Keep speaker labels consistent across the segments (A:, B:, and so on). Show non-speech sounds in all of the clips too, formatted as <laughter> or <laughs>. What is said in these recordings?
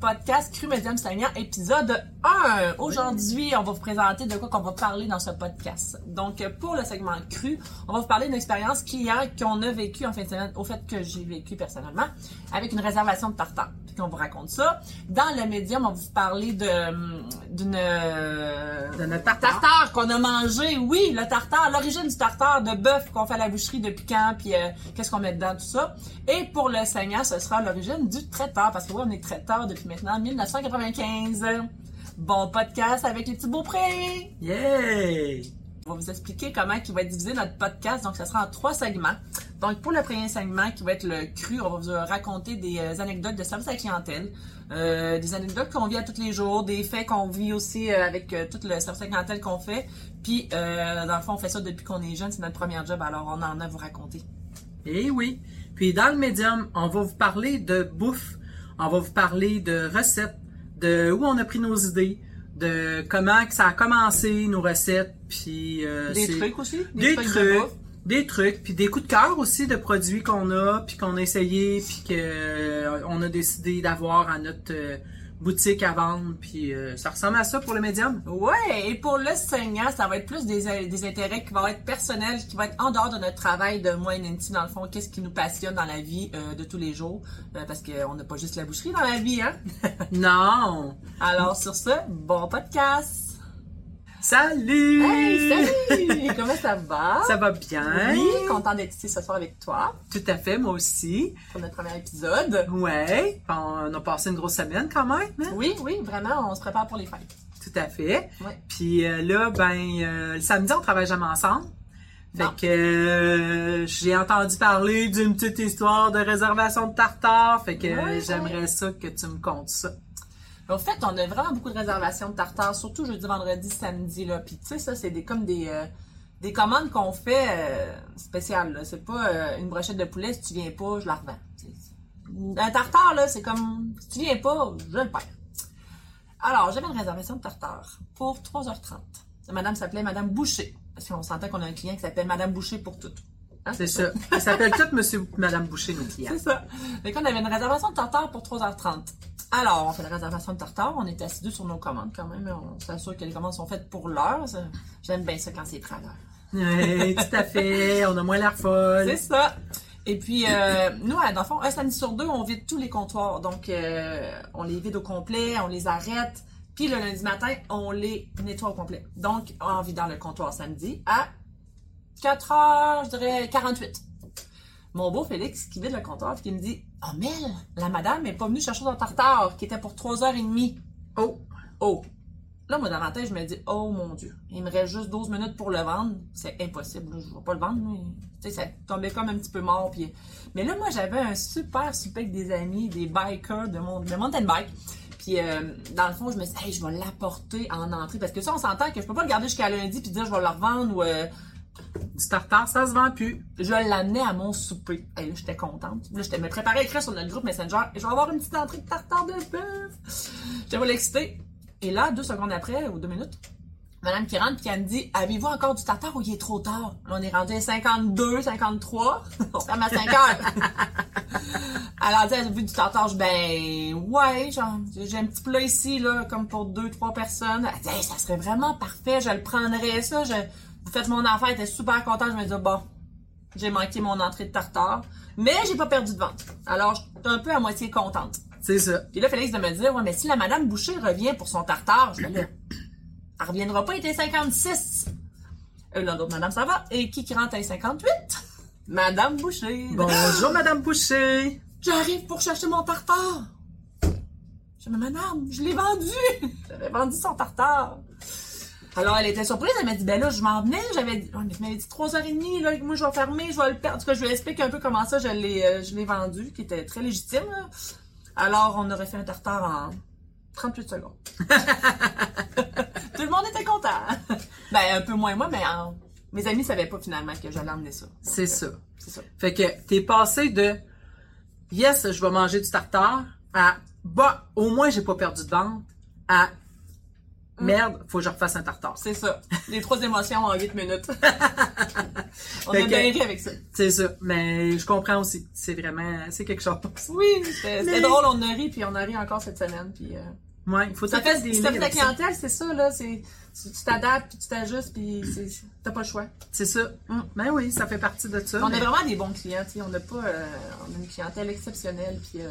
A: podcast Cru Médium Seigneur, épisode 1. Aujourd'hui, on va vous présenter de quoi qu'on va parler dans ce podcast. Donc, pour le segment cru, on va vous parler d'une expérience client qu'on a vécue en fin de semaine, au fait que j'ai vécu personnellement, avec une réservation de tartare. Puis qu'on vous raconte ça. Dans le médium, on va vous parler de d'une
B: De notre tartare.
A: tartare qu'on a mangé. Oui, le tartare, l'origine du tartare de bœuf qu'on fait à la boucherie depuis quand, puis euh, qu'est-ce qu'on met dedans, tout ça. Et pour le saignant, ce sera l'origine du traiteur, parce que oui, on est traiteur depuis maintenant 1995. Bon podcast avec les petits beauprés.
B: Yay!
A: On va vous expliquer comment il va être divisé notre podcast. Donc, ce sera en trois segments. Donc, pour le premier segment, qui va être le cru, on va vous raconter des euh, anecdotes de service à la clientèle, euh, des anecdotes qu'on vit à tous les jours, des faits qu'on vit aussi euh, avec euh, tout le service à la clientèle qu'on fait. Puis, euh, dans le fond, on fait ça depuis qu'on est jeune. C'est notre premier job, alors on en a à vous raconter.
B: Eh oui. Puis dans le médium, on va vous parler de bouffe, on va vous parler de recettes, de où on a pris nos idées, de comment que ça a commencé, nos recettes, puis euh,
A: Des trucs aussi?
B: des
A: de
B: trucs, des trucs, puis des coups de cœur aussi de produits qu'on a, puis qu'on a essayé, puis que euh, on a décidé d'avoir à notre euh, boutique à vendre, puis euh, ça ressemble à ça pour le médium.
A: Ouais, et pour le saignant, ça va être plus des, des intérêts qui vont être personnels, qui vont être en dehors de notre travail de moi et Nancy, dans le fond, qu'est-ce qui nous passionne dans la vie euh, de tous les jours, euh, parce qu'on n'a pas juste la boucherie dans la vie, hein? <laughs>
B: Non!
A: Alors sur ce, bon podcast!
B: Salut!
A: Hey, salut! <laughs> Comment ça va?
B: Ça va bien?
A: Oui, content d'être ici ce soir avec toi
B: Tout à fait, moi aussi.
A: pour notre premier épisode.
B: Ouais, on a passé une grosse semaine quand même, hein?
A: Oui, oui, vraiment, on se prépare pour les fêtes.
B: Tout à fait.
A: Ouais.
B: Puis euh, là, ben, euh, le samedi, on travaille jamais ensemble. Fait
A: Non.
B: que euh, j'ai entendu parler d'une petite histoire de réservation de tartare. Fait que
A: Ouais, ouais.
B: j'aimerais ça que tu me comptes ça.
A: En fait, on a vraiment beaucoup de réservations de tartare, surtout jeudi, vendredi, samedi. Là. Puis tu sais, ça, c'est des, comme des, euh, des commandes qu'on fait euh, spéciales. C'est pas euh, une brochette de poulet, si tu viens pas, je la revends. Un tartare, là, c'est comme, si tu viens pas, je le perds. Alors, j'avais une réservation de tartare pour 3h30. Madame s'appelait Madame Boucher. Parce qu'on s'entend qu'on a un client qui s'appelle Madame Boucher pour tout. Hein,
B: C'est ça. Ils s'appellent tous Monsieur ou Madame Boucher, nos clients.
A: c'est ça. Fait qu'on avait une réservation de tartare pour 3h30. Alors, on fait la réservation de tartare, on est assis sur nos commandes quand même, on s'assure que les commandes sont faites pour l'heure. J'aime bien ça quand c'est prêt à l'heure.
B: Ouais, tout à fait. On a moins l'air folle.
A: C'est ça. Et puis, euh, nous, dans le fond, un samedi sur deux, on vide tous les comptoirs. Donc, euh, on les vide au complet, on les arrête. Puis le lundi matin, on les nettoie au complet. Donc, en vidant le comptoir samedi à 4 heures, je dirais 48. Mon beau Félix qui vide le comptoir puis qui me dit Oh Mel, la madame est pas venue chercher son tartare qui était pour 3h30.
B: Oh,
A: Oh! Là, moi, dans ma tête, je me dis, oh mon Dieu, il me reste juste 12 minutes pour le vendre. C'est impossible, je ne vais pas le vendre. mais, Tu sais, ça tombait comme un petit peu mort. Puis... Mais là, moi, j'avais un super super avec des amis, des bikers de, mon... de mountain bike. Puis, euh, dans le fond, je me suis dit, hey, je vais l'apporter en entrée. Parce que ça, on s'entend que je peux pas le garder jusqu'à lundi puis dire, je vais le revendre ou euh,
B: du tartare, ça se vend plus.
A: je l'amenais à mon souper. Et là, j'étais contente. Là, j'étais me préparer à écrire sur notre groupe Messenger. Et je vais avoir une petite entrée de tartare de bœuf. J'étais pas excitée. Et là, deux secondes après, ou deux minutes, madame qui rentre puis elle me dit Avez-vous encore du tartare ou il est trop tard on est rendu à 52, 53. <laughs> on ferme à 5 heures. <laughs> Elle a dit Elle a vu du tartare. Je Ben, ouais, j'ai un petit plat ici, là, comme pour deux, trois personnes. Elle dit Ça serait vraiment parfait. Je le prendrais, ça. Je... Faites mon affaire. Était super contente. Je me dis Bon, j'ai manqué mon entrée de tartare. Mais j'ai pas perdu de vente. Alors, j'étais un peu à moitié contente.
B: C'est ça.
A: Puis là, Félix de me dire, ouais, mais si la Madame Boucher revient pour son tartare, je dis, là, elle reviendra pas, il était 56. Euh, là, d'autres, Madame, ça va. Et qui qui rentre à 58? Madame Boucher.
B: Bonjour, Madame Boucher.
A: J'arrive pour chercher mon tartare. Je dis, mais Madame, je l'ai vendu. J'avais vendu son tartare. Alors, elle était surprise. Elle m'a dit, ben là, je m'en venais. J'avais dit, Ouais, mais tu m'avais dit 3h30, là, moi, je vais fermer, je vais le perdre. En tout cas, je lui explique un peu comment ça, je l'ai, euh, je l'ai vendu, qui était très légitime, là. Alors, on aurait fait un tartare en 38 secondes. <laughs> Tout le monde était content. <laughs> ben, un peu moins moi, mais en- mes amis savaient pas finalement que j'allais emmener ça.
B: C'est
A: euh,
B: ça.
A: C'est ça.
B: Fait que t'es passé de yes, je vais manger du tartare à bah, au moins j'ai pas perdu de vente à merde, faut que je refasse un tartare.
A: C'est ça. Les trois émotions en 8 minutes. <laughs> On
B: Fait
A: a
B: que-
A: bien ri avec ça.
B: C'est ça. Mais je comprends aussi. C'est vraiment, c'est quelque chose.
A: Oui, c'était
B: Mais-
A: drôle, on a ri, puis on a ri encore cette semaine. Puis, euh,
B: Ouais, il faut
A: ça fait,
B: des
A: ça fait la clientèle, c'est ça, là. c'est- Tu t'adaptes, puis tu t'ajustes, puis t'as pas le choix.
B: C'est ça.
A: Mm.
B: Ben oui, ça fait partie de ça.
A: On
B: mais-
A: a vraiment des bons clients, tu sais. On n'a pas... euh, on a une clientèle exceptionnelle, puis euh,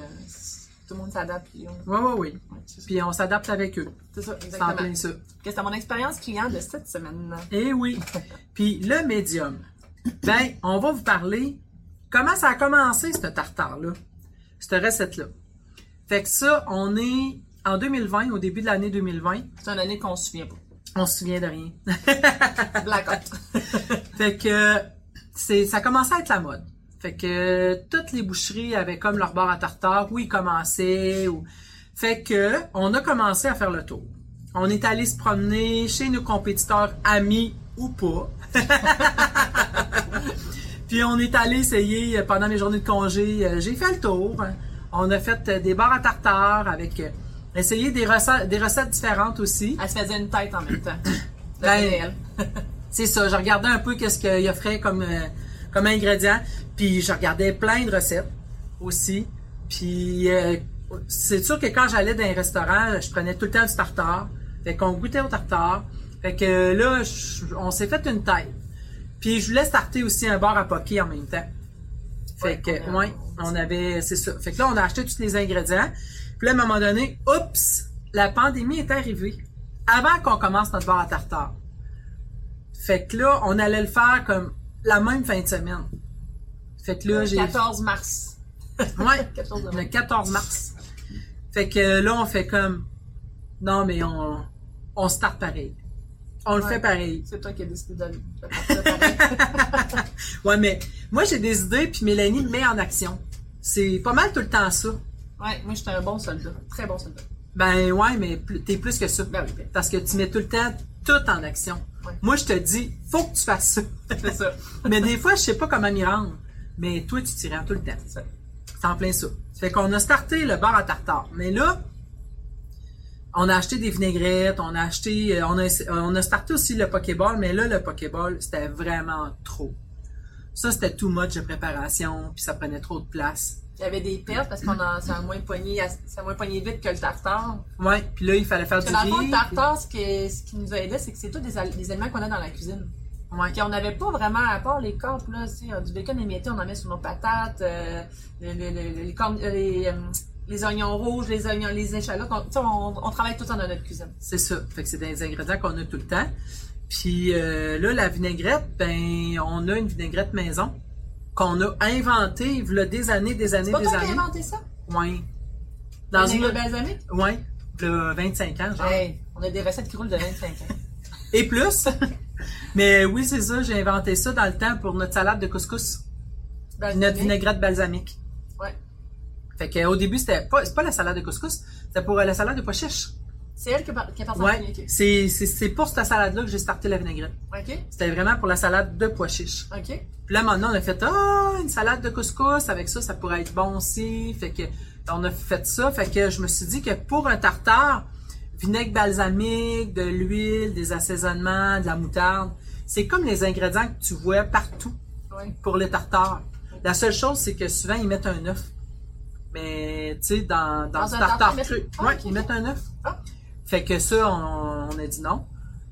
A: tout le monde s'adapte, puis on-
B: oui.
A: ouais, c'est ça.
B: Puis on s'adapte avec eux.
A: C'est ça,
B: C'est en
A: exactement.
B: plein ça.
A: C'était mon expérience client de cette semaine.
B: Eh oui. <laughs> Puis le médium. Ben, on va vous parler comment ça a commencé, ce tartare-là. Cette recette-là. Fait que ça, on est en 2020, au début de l'année 2020.
A: C'est une année qu'on se souvient pas.
B: On se souvient de rien. <laughs>
A: Blackout. <laughs>
B: Fait que c'est ça commençait à être la mode. Fait que toutes les boucheries avaient comme leur bar à tartare où ils commençaient. Fait que on a commencé à faire le tour. On est allé se promener chez nos compétiteurs amis ou pas. <laughs> Puis on est allé essayer euh, pendant mes journées de congé. euh, J'ai fait le tour. On a fait euh, des bars à tartare avec essayer des recettes, des recettes différentes aussi.
A: Elle se faisait une tête en même temps. <coughs>
B: Ben. C'est ça, je regardais un peu qu'est-ce qu'il offrait comme, euh, comme ingrédient, puis je regardais plein de recettes aussi. Puis euh, c'est sûr que quand j'allais dans un restaurant, je prenais tout le temps du tartare. Fait qu'on goûtait au tartare. Fait que là, je- on s'est fait une tête. Puis je voulais starter aussi un bar à poker en même temps. Fait que, ouais, on avait, c'est ça. Fait que là, on a acheté tous les ingrédients. Puis là, à un moment donné, oups, la pandémie est arrivée. Avant qu'on commence notre bar à tartare. Fait que là, on allait le faire comme la même fin de semaine. Fait que là, j'ai.
A: 14 mars.
B: Ouais, <laughs>
A: 14
B: le
A: mars.
B: 14 mars. Fait que là, on fait comme. Non, mais on, on start pareil. On le fait pareil.
A: C'est toi qui as décidé de de partir pareil. <laughs>
B: Ouais, mais moi, j'ai des idées, puis Mélanie me met en action. C'est pas mal tout le temps ça.
A: Ouais, moi, j'étais un bon soldat. Très bon soldat.
B: Ben ouais, mais t'es plus que ça.
A: Ben oui, ben,
B: Parce que tu mets tout le temps tout en action.
A: Ouais.
B: Moi, je te dis, faut que tu fasses ça.
A: c'est ça. <laughs>
B: mais des fois, je sais pas comment m'y rendre. Mais toi, tu t'y rends tout le temps.
A: C'est ça.
B: En plein ça. Fait qu'on a starté le bar à tartare. Mais là, on a acheté des vinaigrettes, on a acheté, euh, on a, on a starté aussi le Pokéball, mais là, le Pokéball, c'était vraiment trop. Ça, c'était too much de préparation, puis ça prenait trop de place.
A: Il y avait des pertes parce qu'on a, ça a moins pogné, ça a moins pogné vite que le tartare.
B: Ouais, puis là, il fallait faire
A: Parce
B: du
A: dans le
B: riz.
A: tartare, ce qui, ce qui nous a aidé, c'est que c'est tous des, des aliments qu'on a dans la cuisine.
B: Puis- Ouais.
A: Puis on n'avait pas vraiment, à part les corps, là, sais, du bacon émietté, on en met sur nos patates, euh, le- le- le- les, cornes- euh, les, euh, les oignons rouges, les oignons, les échalotes. On, on, on travaille tout ça dans notre cuisine.
B: C'est ça. Fait que c'est des ingrédients qu'on a tout le temps. Puis euh, là, la vinaigrette, ben, on a une vinaigrette maison qu'on a inventée il y a des années, des années,
A: pas
B: des
A: toi qui as
B: années.
A: inventé ça?
B: Ouais. Dans une...
A: balsamique?
B: Ouais. De 25 ans, genre.
A: Hey, on a des recettes qui roulent de 25 ans.
B: Et plus. <laughs> Mais oui, c'est ça, j'ai inventé ça dans le temps pour notre salade de couscous. Notre vinaigrette balsamique.
A: Ouais.
B: Fait que au début, c'était pas, pas la salade de couscous, c'était pour euh, la salade de pois chiches.
A: C'est elle qui, qui a parti en
B: Ouais. c'est, c'est pour cette salade-là que j'ai starté la vinaigrette.
A: OK?
B: C'était vraiment pour la salade de pois chiches.
A: OK?
B: Puis là, maintenant, on a fait, ah, une salade de couscous, avec ça, ça pourrait être bon aussi. Fait que, on a fait ça. Fait que je me suis dit que pour un tartare, vinaigre balsamique, de l'huile, des assaisonnements, de la moutarde, c'est comme les ingrédients que tu vois partout pour le tartare. La seule chose, c'est que souvent, ils mettent un œuf. Mais, tu sais, dans, dans,
A: un
B: tartare cru, ouais, ils mettent un œuf.
A: Ah.
B: Fait que ça, on, on a dit non.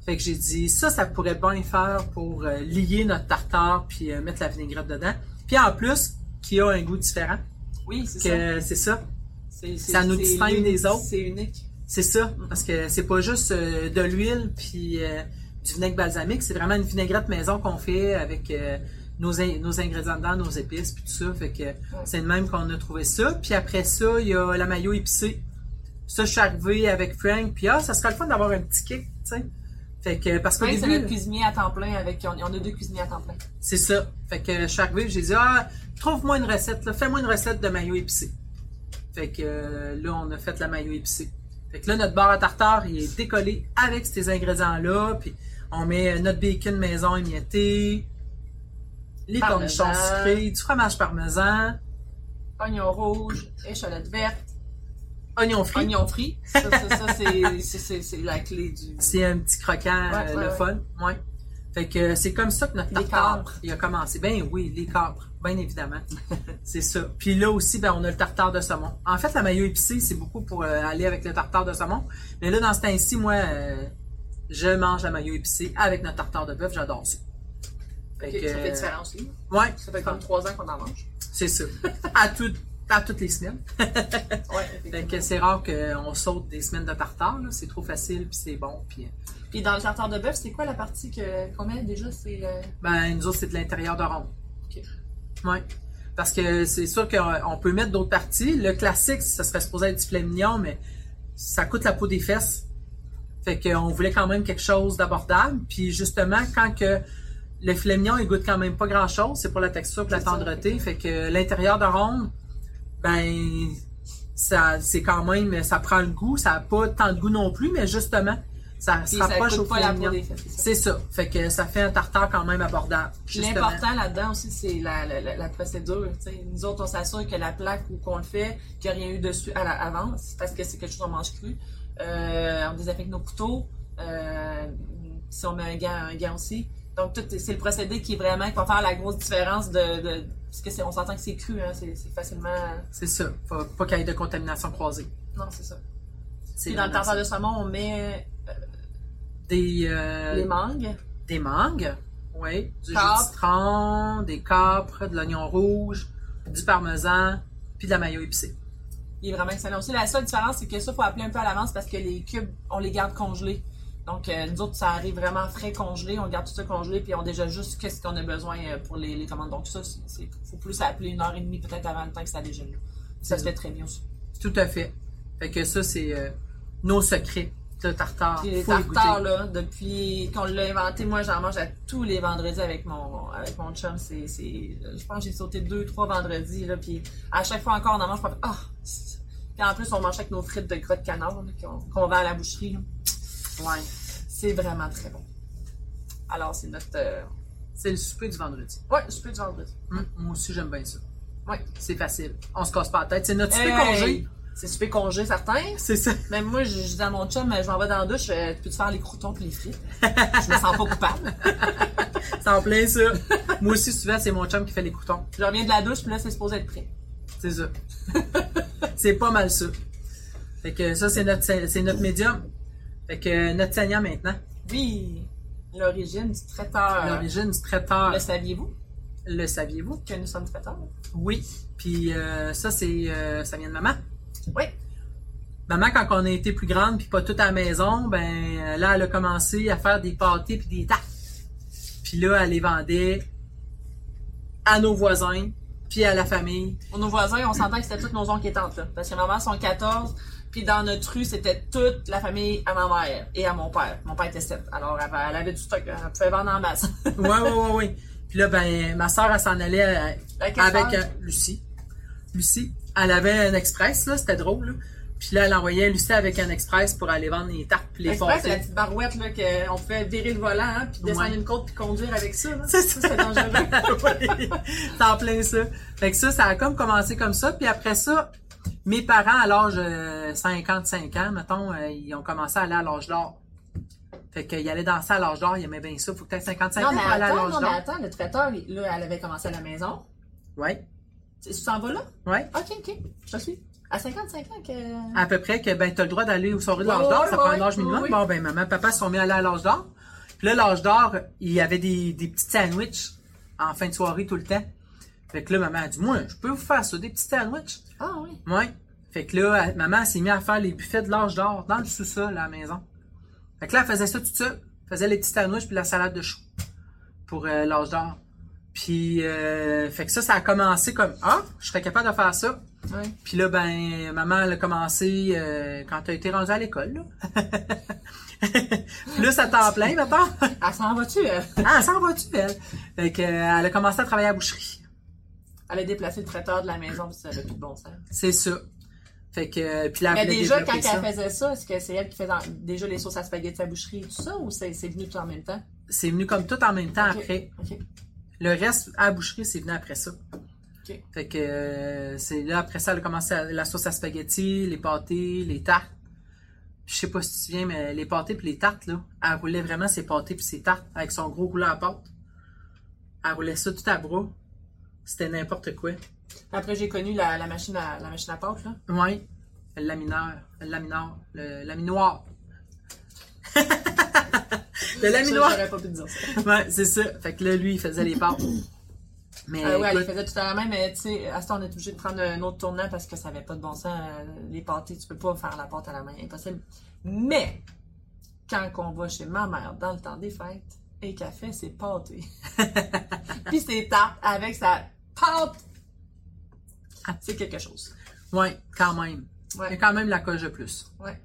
B: Fait que j'ai dit, ça, ça pourrait bien faire pour euh, lier notre tartare puis euh, mettre la vinaigrette dedans. Puis en plus, qui a un goût différent.
A: Oui, c'est ça.
B: C'est ça. Ça nous distingue des autres.
A: C'est unique.
B: C'est ça. Parce que c'est pas juste euh, de l'huile puis euh, du vinaigre balsamique. C'est vraiment une vinaigrette maison qu'on fait avec euh, nos, in- nos ingrédients dedans, nos épices puis tout ça. Fait que c'est de même qu'on a trouvé ça. Puis après ça, il y a la maillot épicée. Ça, je suis arrivée avec Frank. Puis ah, ça serait le fun d'avoir un petit kick, tu sais. Fait que, parce
A: Frank, c'est notre cuisinier à temps plein avec. On, on a deux cuisiniers à temps plein.
B: c'est ça. Fait que je suis j'ai dit, ah, trouve-moi une recette, fais-moi une recette de maillot épicé. Fait que là, on a fait la maillot épicé. Fait que là, notre bar à tartare, il est décollé avec ces ingrédients-là. Puis on met euh, notre bacon maison émietté, les cornichons sucrés, du fromage parmesan,
A: Oignon rouge, échalote verte.
B: oignon frit.
A: Oignon frit. Ça, ça, ça, <laughs> c'est- la clé du.
B: C'est un petit croquant,
A: Ouais,
B: euh,
A: ouais,
B: le
A: ouais.
B: fun. Ouais. Fait que euh, c'est comme ça que notre tartare il a commencé. Ben oui, les capres, bien évidemment. <laughs> c'est ça. Puis là aussi, ben, on a le tartare de saumon. En fait, la maillot épicée, c'est beaucoup pour euh, aller avec le tartare de saumon. Mais là, dans ce temps-ci, moi, euh, je mange la maillot épicée avec notre tartare de bœuf. J'adore ça. Fait
A: Ok,
B: que,
A: ça fait
B: euh,
A: différence, oui.
B: Ouais,
A: Ça fait comme trois ans qu'on en mange.
B: c'est ça. à, tout- à toutes les semaines. <laughs>
A: Ouais,
B: c'est rare qu'on saute des semaines de tartare. là. C'est trop facile, puis c'est bon. Puis,
A: Puis dans le tartare de bœuf, c'est quoi la partie que qu'on met déjà? C'est.
B: Ben, nous autres, c'est de l'intérieur de ronde.
A: Ok.
B: Ouais. Parce que c'est sûr qu'on peut mettre d'autres parties. Le classique, ça serait supposé être du filet mignon, mais ça coûte la peau des fesses. Fait qu'on voulait quand même quelque chose d'abordable. Puis justement, quand que le filet mignon, il goûte quand même pas grand chose, c'est pour la texture et la tendreté. Fait que l'intérieur de ronde, ben, ça, c'est quand même, ça prend le goût. Ça a pas tant de goût non plus, mais justement, ça se
A: Puis ça
B: rapproche au
A: pas la
B: c'est ça. Fait que ça fait un tartare quand même abordable.
A: L'important là-dedans aussi, c'est la, la, la- procédure. Nous autres, on s'assure que la plaque où qu'on le fait, qu'il n'y a rien eu dessus à l'avance, parce que c'est quelque chose qu'on mange cru. Euh, on désinfecte nos couteaux. Euh, si on met un gant, un gant aussi. Donc, c'est le procédé qui est vraiment, qui va faire la grosse différence de. de parce que on s'entend que c'est cru, hein, c'est, facilement.
B: C'est ça. Faut pas qu'il y ait de contamination croisée.
A: Non, c'est ça. Puis dans le tartare de saumon, on met
B: Des, euh,
A: les mangues.
B: des mangues, oui, du jus de citron, des capres, de l'oignon rouge, du parmesan, puis de la mayo épicée.
A: Il est vraiment excellent aussi. La seule différence, c'est que ça, il faut appeler un peu à l'avance parce que les cubes, on les garde congelés. Donc, euh, nous autres, ça arrive vraiment frais congelé. On garde tout ça congelé, puis on déjà juste qu'est-ce qu'on a besoin euh, pour les, les commandes. Donc, ça, il faut plus appeler une heure et demie peut-être avant le temps que ça dégèle. là. Ça se fait très bien aussi.
B: Tout à fait. Fait que ça, c'est euh, nos secrets de tartare.
A: Puis les
B: Faut
A: tartares, là, depuis qu'on l'a inventé, moi, j'en mange à tous les vendredis avec mon, avec mon chum. C'est, c'est, je pense que j'ai sauté deux, trois vendredis, là, puis à chaque fois encore, on en mange pas. Ah! puis en plus, on mange avec nos frites de gras de canard, qu'on, qu'on vend à la boucherie, là.
B: Ouais.
A: C'est vraiment très bon. Alors, c'est notre. euh,
B: C'est le souper du vendredi.
A: Ouais, je peux du vendredi.
B: Hum, moi aussi, j'aime bien ça.
A: Ouais.
B: C'est facile. On se casse pas la tête. C'est notre souper
A: Hey!
B: congé.
A: C'est super congé, certain.
B: C'est ça.
A: Même moi, je, je dis à mon chum, je m'en vais dans la douche, euh, tu peux-tu faire les croutons puis les frites? je me sens pas coupable. <laughs>
B: C'est en plein ça. moi aussi, souvent, c'est mon chum qui fait les croutons.
A: Je reviens de la douche, puis là, c'est supposé être prêt.
B: C'est ça. c'est pas mal ça. Fait que ça, c'est notre, c'est notre médium. Fait que notre saignant maintenant.
A: Oui, l'origine du traiteur.
B: L'origine du traiteur,
A: Le saviez-vous?
B: Le saviez-vous?
A: que nous sommes traiteurs?
B: Oui. Puis euh, ça, c'est euh, ça vient de maman.
A: Oui.
B: Maman, quand on a été plus grande puis pas toute à la maison, ben là, elle a commencé à faire des pâtés puis des tartes. Puis là, elle les vendait à nos voisins puis à la famille.
A: Pour nos voisins, on s'entend que c'était toutes nos oncles et tantes, là. Parce que maman sont 14, puis dans notre rue, c'était toute la famille à ma mère et à mon père. Mon père était 7. Alors, elle avait, elle avait du stock, elle pouvait vendre en masse.
B: Ouais, ouais, ouais, ouais. Puis là, ben, ma soeur, elle s'en allait euh,
A: Avec
B: euh, Lucie. Lucie, elle avait un express, là, c'était drôle, là. Puis là, elle envoyait Lucie avec un express pour aller vendre les tartes puis les
A: Express, c'est la petite barouette, là, qu'on pouvait virer le volant, hein, puis descendre
B: Ouais.
A: une côte, puis conduire avec ça, là.
B: C'est
A: ça. c'est dangereux. <laughs>
B: Oui, c'est en plein ça. Fait que ça, ça a comme commencé comme ça. Puis après ça, mes parents, à l'âge de 55 ans, mettons, euh, ils ont commencé à aller à l'âge d'or. Fait qu'ils allaient danser à l'âge d'or, ils aimaient bien ça. Faut que tu aies 55
A: non,
B: ans pour aller à l'âge
A: non, mais
B: d'or.
A: attends, le traiteur, il- là, elle avait commencé à la maison.
B: Ouais,
A: Tu tu t'en vas là?
B: ouais.
A: Ok, ok, je te suis. À 55 ans que...
B: À peu près que ben t'as le droit d'aller aux soirées de l'âge d'or, ça prend un âge minimum. Bon ben maman, papa se sont mis à aller à l'âge d'or. Puis là, l'âge d'or, il y avait des, des petits sandwichs en fin de soirée tout le temps. Fait que là, maman a dit Moi, je peux vous faire ça, des petits sandwichs.
A: Ah oui.
B: Ouais. Fait que là, elle- maman s'est mise à faire les buffets de l'âge d'or dans le sous-sol à la maison. Fait que là, elle faisait ça toute seule. Elle faisait les petits sandwichs puis la salade de choux pour euh, l'âge d'or. Puis, euh, fait que ça, ça a commencé comme Ah, je serais capable de faire ça. Puis là, ben, maman, elle a commencé euh, quand elle a été rendue à l'école. Là. Plus à temps plein, maintenant.
A: Elle s'en va-tu, elle?
B: Ah, elle s'en va-tu, elle? Fait que, euh, elle a commencé à travailler à la boucherie.
A: Elle a déplacé le traiteur de la maison, puis ça avait plus de bon sens.
B: C'est ça. Fait que, puis là,
A: Mais déjà, quand
B: ça.
A: elle faisait ça, est-ce que c'est elle qui faisait déjà les sauces à spaghetti à boucherie et tout ça, ou c'est c'est venu tout en même temps?
B: C'est venu comme tout en même temps après.
A: Ok.
B: Le reste, à la boucherie, c'est venu après ça. Fait que euh, c'est là, après ça, elle a commencé à- la sauce à spaghetti, les pâtés, les tartes. Je sais pas si tu te souviens, mais les pâtés puis les tartes, là, elle roulait vraiment ses pâtés puis ses tartes avec son gros rouleau à pâte. Elle roulait ça tout à bras. C'était n'importe quoi.
A: Après, j'ai connu la, la machine à la machine à pâte, là.
B: Ouais. Le lamineur. Le lamineur. Le laminoir. <laughs> le laminoir.
A: J'aurais pas pu dire ça.
B: Ouais, c'est ça. Fait que là, lui, il faisait les pâtes. Mais
A: Ah ouais, elle les faisait tout à la main, mais tu sais, à ce temps, on est obligé de prendre un autre tournant parce que ça avait pas de bon sens. euh, les pâtés, tu peux pas faire la pâte à la main, impossible. Mais, quand on va chez ma mère dans le temps des fêtes, et qu'elle fait ses pâtés, <laughs> puis ses tartes avec sa pâte, c'est quelque chose.
B: ouais, quand même. Il y a
A: Ouais,
B: quand même la coche de plus.
A: ouais.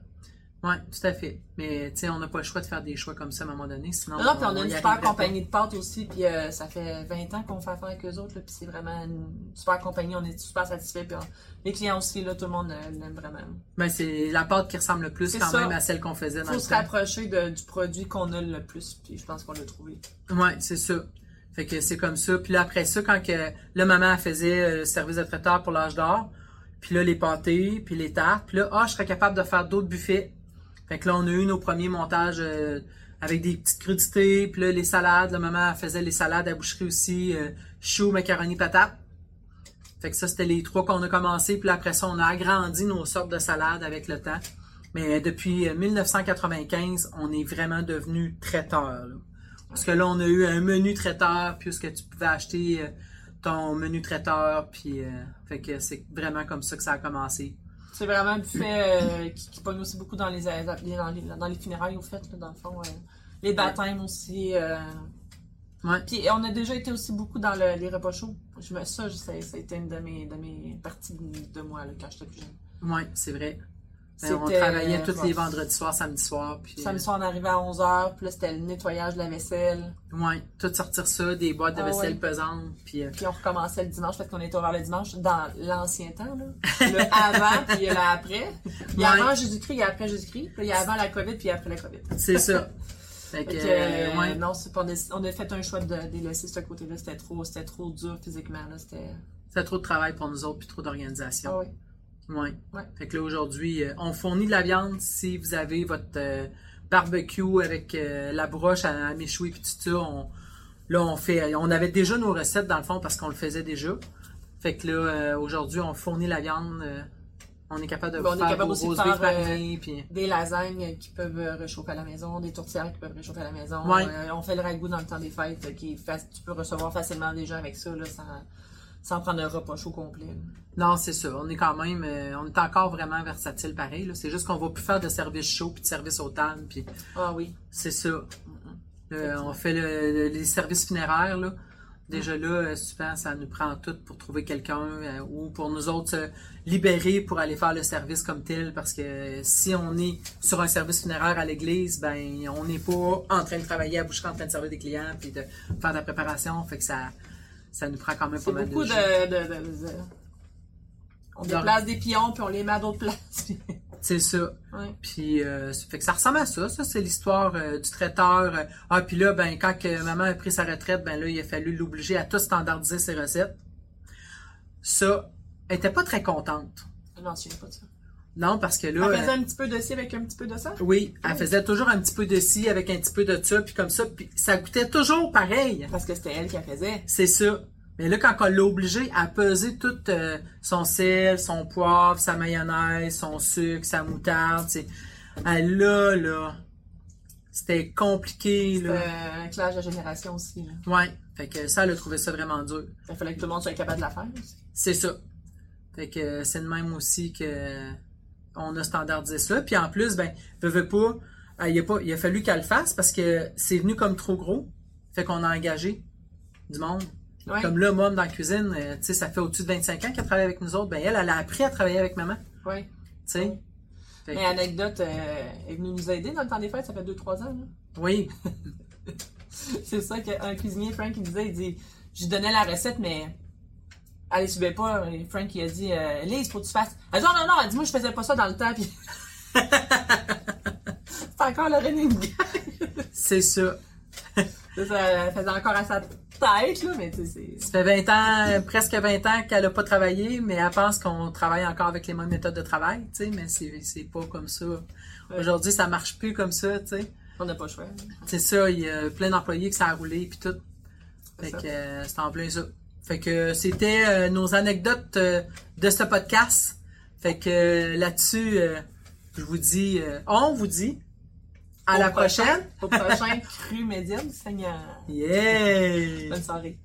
B: Ouais, tout à fait. Mais tu sais, on n'a pas le choix de faire des choix comme ça à un moment donné, sinon.
A: Non, non, puis on a une super compagnie de pâtes aussi, puis euh, ça fait 20 ans qu'on fait affaire avec eux autres, là, puis c'est vraiment une super compagnie, on est super satisfaits, puis on- les clients aussi, là, tout le monde euh, l'aime vraiment.
B: pas. Ben, c'est la pâte qui ressemble le plus quand
A: ça.
B: même à celle qu'on faisait
A: Il
B: dans
A: faut
B: le
A: se
B: temps.
A: rapprocher de- du produit qu'on a le plus, puis je pense qu'on l'a trouvé.
B: Ouais, c'est ça. Fait que c'est comme ça. Puis là, après ça, quand que là, maman faisait euh, le service de traiteur pour l'âge d'or, puis là, les pâtés, puis les tartes, puis là, ah, je serais capable de faire d'autres buffets. Fait que là, on a eu nos premiers montages euh, avec des petites crudités, puis là, les salades. La maman faisait les salades à boucherie aussi, euh, choux, macaroni, patates. Fait que ça, c'était les trois qu'on a commencé. Puis après ça, on a agrandi nos sortes de salades avec le temps. Mais depuis euh, 1995, on est vraiment devenu traiteur. Parce que là, on a eu un menu traiteur, puisque tu pouvais acheter ton menu traiteur. Puis, fait que c'est vraiment comme ça que ça a commencé.
A: C'est vraiment un buffet euh, qui, qui pogne aussi beaucoup dans les, dans les, dans les funérailles, au fait, là, dans le fond. euh, les baptêmes aussi. euh.
B: Ouais.
A: Puis on a déjà été aussi beaucoup dans le- les repas chauds. Je me, ça, je- ça, ça a été une de mes, de mes parties de, de moi là, quand j'étais plus jeune.
B: Ouais, c'est vrai. Ben, on travaillait
A: euh,
B: tous les vendredis soirs, samedi soir. Puis,
A: Samedi soir, on arrivait à 11h, puis là, c'était le nettoyage de la vaisselle.
B: euh, ouais, tout sortir ça, des boîtes de
A: Ah
B: vaisselle
A: ouais.
B: pesantes. Puis, euh,
A: Puis on recommençait le dimanche parce qu'on était ouvert le dimanche dans l'ancien temps. Là. Le avant, puis après. Il y a avant Jésus-Christ, il y a après Jésus-Christ. Puis il y a avant la COVID, puis après la COVID.
B: c'est ça. <laughs> Fait que,
A: Fait que,
B: euh,
A: euh,
B: ouais,
A: Non, pas, on, a, fait un choix de délaisser ce côté-là. C'était trop, c'était trop dur physiquement. C'était...
B: trop de travail pour nous autres, puis trop d'organisation.
A: Ah oui.
B: Ouais.
A: Ouais.
B: Fait que là, aujourd'hui, euh, on fournit de la viande si vous avez votre euh, barbecue avec euh, la broche à, à méchouer puis tout ça. On, là, on fait, on avait déjà nos recettes dans le fond parce qu'on le faisait déjà. Fait que là, euh, aujourd'hui, on fournit la viande. on est capable de
A: Bon, on est
B: faire
A: capable
B: vos
A: aussi de
B: rose beef
A: faire,
B: marinés, puis
A: Des lasagnes qui peuvent réchauffer à la maison, des tourtières qui peuvent réchauffer à la maison.
B: Ouais.
A: On fait le ragoût dans le temps des fêtes. Qui tu peux recevoir facilement des gens avec ça là, sans, sans prendre un repas chaud complet.
B: Non, c'est ça. On est quand même, euh, on est encore vraiment versatile pareil. C'est juste qu'on va plus faire de service chaud puis de service au table. Puis
A: Ah oui.
B: c'est ça. Euh, on fait le- le- les services funéraires. Là. Déjà là, euh, souvent, ça nous prend tout pour trouver quelqu'un euh, ou pour nous autres se libérer pour aller faire le service comme tel. Parce que si on est sur un service funéraire à l'église, ben on n'est pas en train de travailler à boucher, en train de servir des clients puis de faire de la préparation. Fait que ça, ça nous prend quand même pas mal
A: beaucoup
B: de
A: de, On
B: Non.
A: déplace des pions puis on les met à d'autres places. <laughs>
B: C'est ça.
A: ouais.
B: Puis, euh, ça fait que ça ressemble à ça. Ça, c'est l'histoire euh, du traiteur. euh. Ah, puis là, ben, quand que maman a pris sa retraite, ben là, il a fallu l'obliger à tout standardiser ses recettes. Ça, elle était pas très contente.
A: Je m'en souviens pas de ça.
B: Non, parce que là,
A: Elle faisait
B: euh,
A: un petit peu de ci avec un petit peu de ça?
B: oui, elle faisait toujours un petit peu de ci avec un petit peu de ça, puis comme ça, puis ça goûtait toujours pareil.
A: Parce que c'était elle qui la faisait.
B: C'est ça. Mais là, quand on l'a obligé à peser tout euh, son sel, son poivre, sa mayonnaise, son sucre, sa moutarde, c'est... Ah, là, là, c'était compliqué,
A: C'était
B: là.
A: un clash de génération aussi. Là.
B: Ouais. Fait que ça, elle a trouvé ça vraiment dur.
A: Il fallait que tout le monde soit capable de la faire aussi.
B: C'est ça. Fait que euh, c'est de même aussi que on a standardisé ça. Puis en plus, ben, veux, veux pas, euh, il a pas, il a fallu qu'elle le fasse parce que c'est venu comme trop gros. Fait qu'on a engagé du monde.
A: Ouais.
B: Comme là, Mom dans la cuisine, euh, tu sais, ça fait au-dessus de 25 ans qu'elle travaille avec nous autres. Ben elle, elle a appris à travailler avec maman.
A: Ouais.
B: Tu sais. Que-
A: Mais anecdote, euh, elle est venue nous aider dans le temps des fêtes, ça fait 2-3 ans. Là.
B: oui. <laughs>
A: C'est ça qu'un cuisinier, Frank, il disait, il dit, je lui donnais la recette, mais elle ne suivait pas. Et Frank, il a dit, euh, Lise, faut que tu fasses. Elle dit, non, non, non, elle dit, moi, je faisais pas ça dans le temps, puis... <laughs> C'est encore le running gag.
B: C'est ça.
A: Ça, Elle faisait encore à sa Peut-être, là, mais tu sais,
B: Ça fait 20 ans, presque 20 ans qu'elle a pas travaillé, mais elle pense qu'on travaille encore avec les mêmes méthodes de travail, tu sais, mais c'est, c'est pas comme ça. Aujourd'hui, ça marche plus comme ça, tu sais.
A: on n'a pas le choix.
B: C'est ça, il y a plein d'employés que ça a roulé puis tout. Fait
A: ça.
B: que euh, c'est en plein ça. Fait que c'était euh, nos anecdotes euh, de ce podcast. Fait que euh, là-dessus, euh, je vous dis, euh, on vous dit à
A: Au
B: la
A: prochain-
B: prochaine.
A: Au prochain <laughs> cru médium, Seigneur.
B: Yeah!
A: Bonne soirée.